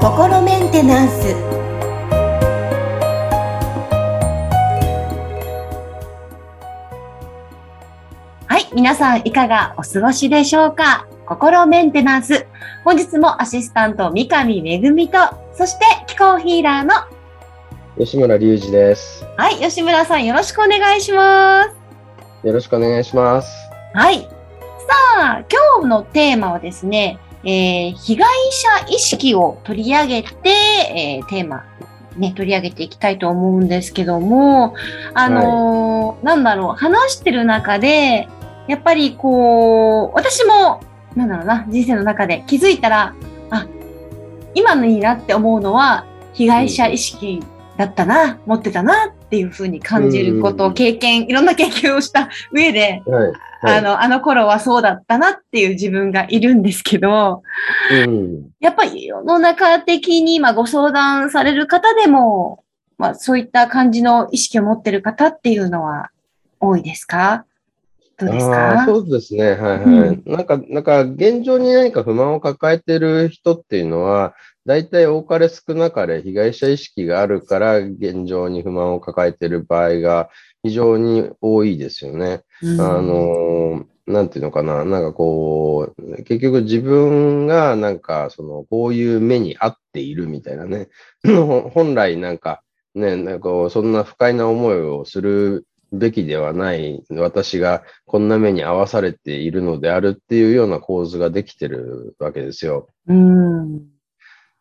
心メンテナンスはい皆さんいかがお過ごしでしょうか？心メンテナンス本日もアシスタント三上恵とそして気候ヒーラーの吉村隆二です。はい吉村さんよろしくお願いしますよろしくお願いします。はいさあ今日のテーマはですねえー被害者意識を取り上げて、えーテーマ、ね、取り上げていきたいと思うんですけども、あのーなんだろう、話してる中で、やっぱりこう、私も、なんだろうな、人生の中で気づいたら、あ、今のいいなって思うのは、被害者意識だったな、持ってたなっていうふうに感じることをうん経験、いろんな経験をした上で、はい。はいあの、あの頃はそうだったなっていう自分がいるんですけど、うん。やっぱり世の中的に今ご相談される方でも、まあそういった感じの意識を持ってる方っていうのは多いですか？どうですあかーそうですね。はいはい。うんなんか、なんか、現状に何か不満を抱えてる人っていうのは、大体多かれ少なかれ被害者意識があるから、現状に不満を抱えてる場合が非常に多いですよね。うんあのーなんていうのかな、なんかこう、結局自分がなんか、その、こういう目に合っているみたいなね、ほ本来なんか、ね、なんかそんな不快な思いをするべきではない私がこんな目に遭わされているのであるっていうような構図ができてるわけですよ。うん。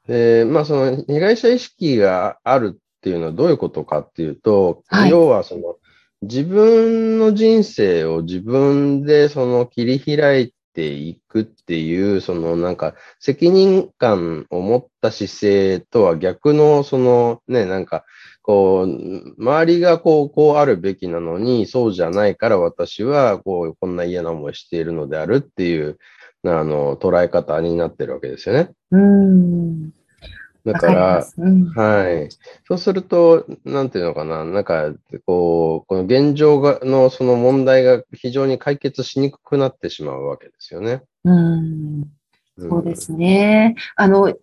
で、まあその被害者意識があるっていうのはどういうことかっていうと、はい。要はその自分の人生を自分でその切り開いていくっていう、そのなんか責任感を持った姿勢とは逆のそのね、なんかこう、周りがこう、こうあるべきなのに、そうじゃないから私はこう、こんな嫌な思いしているのであるっていう、あの、捉え方になってるわけですよね。うん。だから。うん。はい。そうすると、なんていうのかな、なんか、こう、この現状がのその問題が非常に解決しにくくなってしまうわけですよね。うん。んそうですね。あの、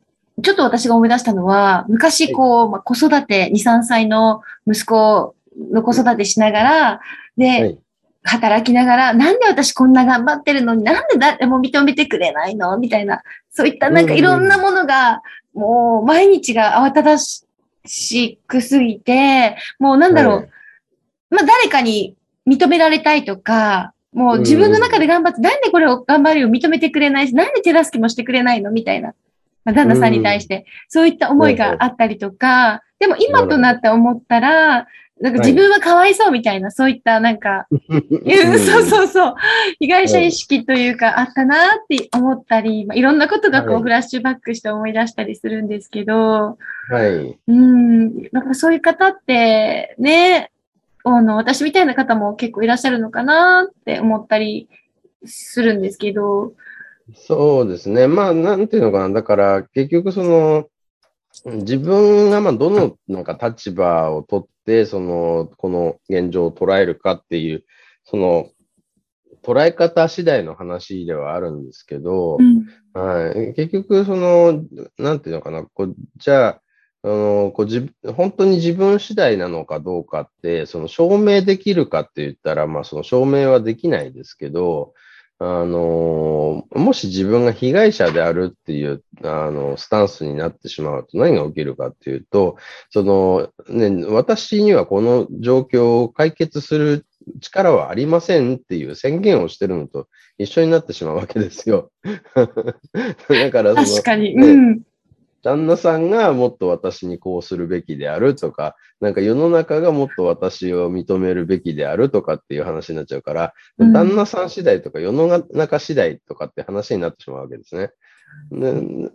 ちょっと私が思い出したのは、昔こう、まあ、子育て、2、3歳の息子の子育てしながら、で、はい。働きながら、なんで私こんな頑張ってるのになんで誰も認めてくれないの？みたいな、そういったなんかいろんなものが、もう毎日が慌ただしくすぎて、もうなんだろう、はい。まあ誰かに認められたいとか、もう自分の中で頑張って、なんでこれを頑張るよ認めてくれないし、なんで手助けもしてくれないの？みたいな。まあ、旦那さんに対して、そういった思いがあったりとか、でも今となって思ったら、なんか自分はかわいそうみたいな、そういったなんか、うんそうそうそう。被害者意識というか、あったなって思ったり、まあ、いろんなことがこう、はいフラッシュバックして思い出したりするんですけど、はい。うん、なんかそういう方って、ね、あの、私みたいな方も結構いらっしゃるのかなって思ったりするんですけど、そうですね。まあ、なんていうのかな。だから、結局その、自分がまあどのなんか立場を取って、その、この現状を捉えるかっていう、その、捉え方次第の話ではあるんですけど、うん、はい、結局、その、なんていうのかな、こうじゃあ、あのこう自本当に自分次第なのかどうかって、その証明できるかって言ったら、まあ、その証明はできないですけど、あのもし自分が被害者であるっていうあのスタンスになってしまうと何が起きるかっていうと、そのね、私にはこの状況を解決する力はありませんっていう宣言をしてるのと一緒になってしまうわけですよ。だからその確かに、ねうん。旦那さんがもっと私にこうするべきであるとか、なんか世の中がもっと私を認めるべきであるとかっていう話になっちゃうから、うん旦那さん次第とか世の中次第とかって話になってしまうわけですね。で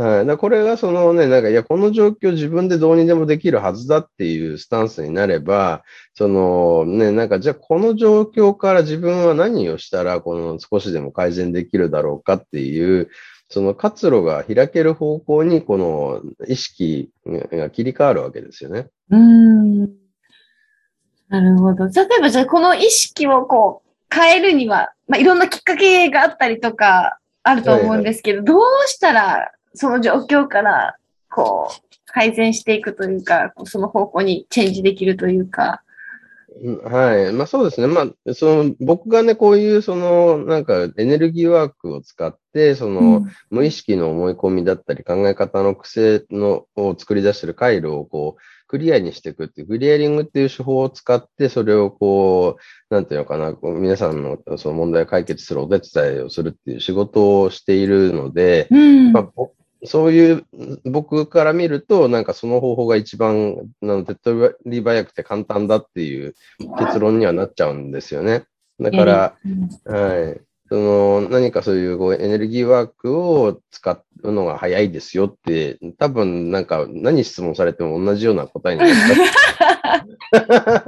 はい。だからこれがそのね、なんか、いや、この状況自分でどうにでもできるはずだっていうスタンスになれば、そのね、なんか、じゃあこの状況から自分は何をしたら、この少しでも改善できるだろうかっていう、その活路が開ける方向に、この意識が切り替わるわけですよね。うーん。なるほど。例えば、じゃあ、この意識をこ変えるには、まあ、いろんなきっかけがあったりとかあると思うんですけど、どうしたらその状況からこう改善していくというか、その方向にチェンジできるというか。はい。まあそうですね。まあ、その、僕がね、こういう、その、なんか、エネルギーワークを使って、その、うん、無意識の思い込みだったり、考え方の癖の、を作り出している回路を、こう、クリアにしていくっていう、クリアリングっていう手法を使って、それをこう、なんていうのかな、こう皆さんのその問題を解決するお手伝いをするっていう仕事をしているので、うん、まあ、そういう僕から見ると、なんかその方法が一番の手っ取り早くて簡単だっていう結論にはなっちゃうんですよね。だから、はい。その何かそういうこうエネルギーワークを使うのが早いですよって、多分なんか何質問されても同じような答えになった。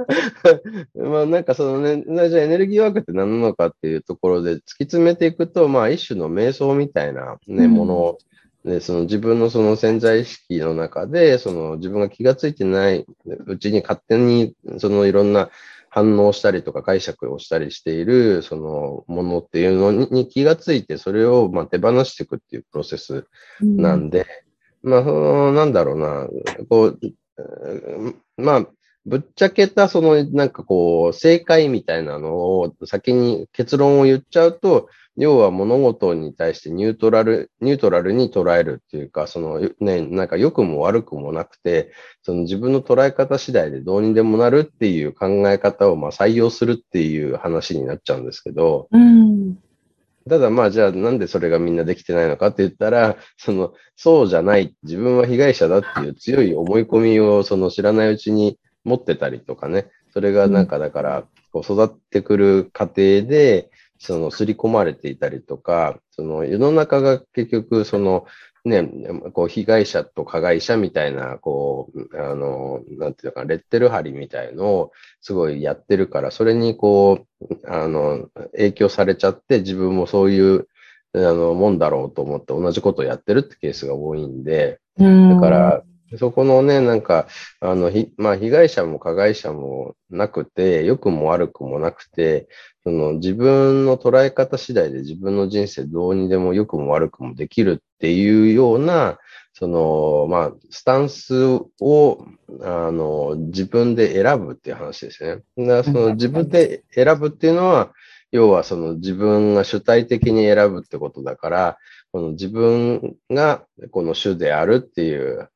まあなんかそのね、じゃあエネルギーワークって何なのかっていうところで突き詰めていくと、まあ一種の瞑想みたいなね、もので、その自分のその潜在意識の中で、その自分が気がついてないうちに勝手にそのいろんな反応したりとか解釈をしたりしているそのものっていうのに気がついて、それをまあ手放していくっていうプロセスなんで、うん、まあ、その、なんだろうな、こう、まあ、ぶっちゃけた、その、なんかこう、正解みたいなのを先に結論を言っちゃうと、要は物事に対してニュートラル、ニュートラルに捉えるっていうか、そのね、なんか良くも悪くもなくて、その自分の捉え方次第でどうにでもなるっていう考え方をまあ採用するっていう話になっちゃうんですけど、うん、ただまあじゃあなんでそれがみんなできてないのかって言ったら、その、そうじゃない、自分は被害者だっていう強い思い込みをその知らないうちに持ってたりとかね、それがなんかだから、こう育ってくる過程で、その、刷り込まれていたりとか、その、世の中が結局、その、ね、こう、被害者と加害者みたいな、こう、あの、なんていうか、レッテル貼りみたいのをすごいやってるから、それにこう、あの、影響されちゃって、自分もそういう、あの、もんだろうと思って同じことをやってるってケースが多いんで、だから、そこのね、なんか、あの、ひ、まあ、被害者も加害者もなくて、良くも悪くもなくて、その自分の捉え方次第で自分の人生どうにでも良くも悪くもできるっていうような、その、まあ、スタンスを、あの、自分で選ぶっていう話ですね。だからその自分で選ぶっていうのは、要はその自分が主体的に選ぶってことだから、この自分がこの主であるっていう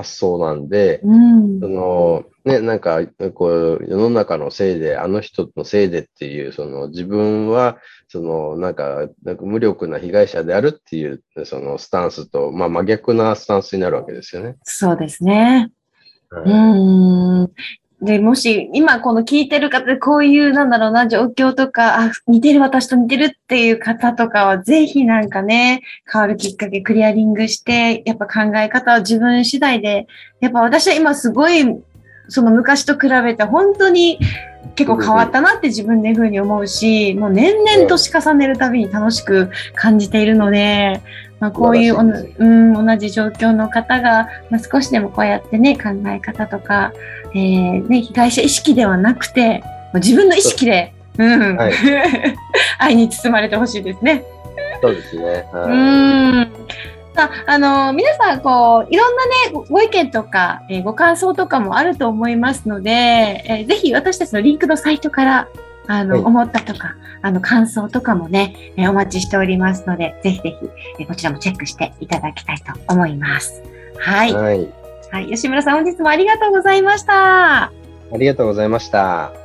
発想なんで、うん、そのね、なんかこう世の中のせいで、あの人のせいでっていう、その自分はそのなんか無力な被害者であるっていうそのスタンスと、まあ、真逆なスタンスになるわけですよね。そうですね。うん。で、もし、今この聞いてる方でこういう、なんだろうな、状況とか、あ、似てる、私と似てるっていう方とかは、ぜひなんかね、変わるきっかけ、クリアリングして、やっぱ考え方は自分次第で、やっぱ私は今すごい、その昔と比べて本当に結構変わったなって自分でふうに思うし、もう年々年重ねるたびに楽しく感じているので、まあ、こういう、うん、同じ状況の方が、まあ、少しでもこうやってね、考え方とか、えー、ね、被害者意識ではなくて、自分の意識で、うん、はい、愛に包まれてほしいですね。そうですね。はい、うん。さあ、あの、皆さん、こう、いろんなね、ご意見とか、えー、ご感想とかもあると思いますので、えー、ぜひ私たちのリンクのサイトから、あの、はい、思ったとか、あの、感想とかもね、えー、お待ちしておりますので、ぜひぜひ、えー、こちらもチェックしていただきたいと思います。はい。はい。はい、吉村さん、本日もありがとうございました。ありがとうございました。